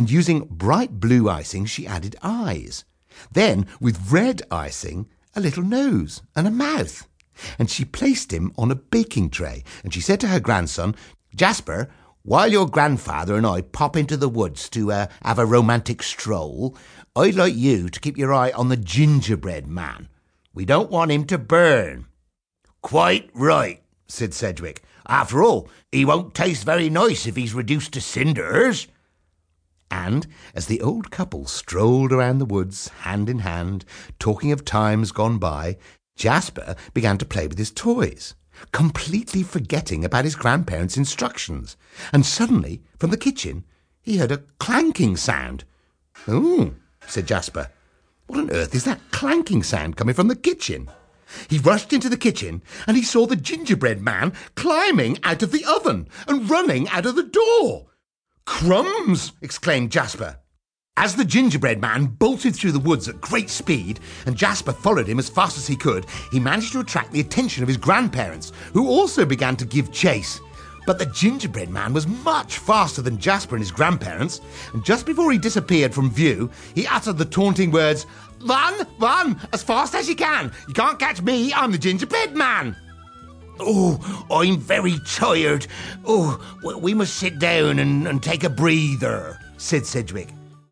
and using bright blue icing, she added eyes. Then, with red icing, a little nose and a mouth. And she placed him on a baking tray, and she said to her grandson, Jasper, while your grandfather and I pop into the woods to uh, have a romantic stroll, I'd like you to keep your eye on the gingerbread man. We don't want him to burn. Quite right, said Sedgwick. After all, he won't taste very nice if he's reduced to cinders. And as the old couple strolled around the woods, hand in hand, talking of times gone by, Jasper began to play with his toys, completely forgetting about his grandparents' instructions. And suddenly, from the kitchen, he heard a clanking sound. Oh, said Jasper. What on earth is that clanking sound coming from the kitchen? He rushed into the kitchen and he saw the gingerbread man climbing out of the oven and running out of the door. Crumbs! exclaimed Jasper. As the gingerbread man bolted through the woods at great speed, and Jasper followed him as fast as he could, he managed to attract the attention of his grandparents, who also began to give chase. But the gingerbread man was much faster than Jasper and his grandparents, and just before he disappeared from view, he uttered the taunting words, Run, run, as fast as you can. You can't catch me, I'm the gingerbread man. Oh, I'm very tired. Oh, we must sit down and, and take a breather, said Sedgwick.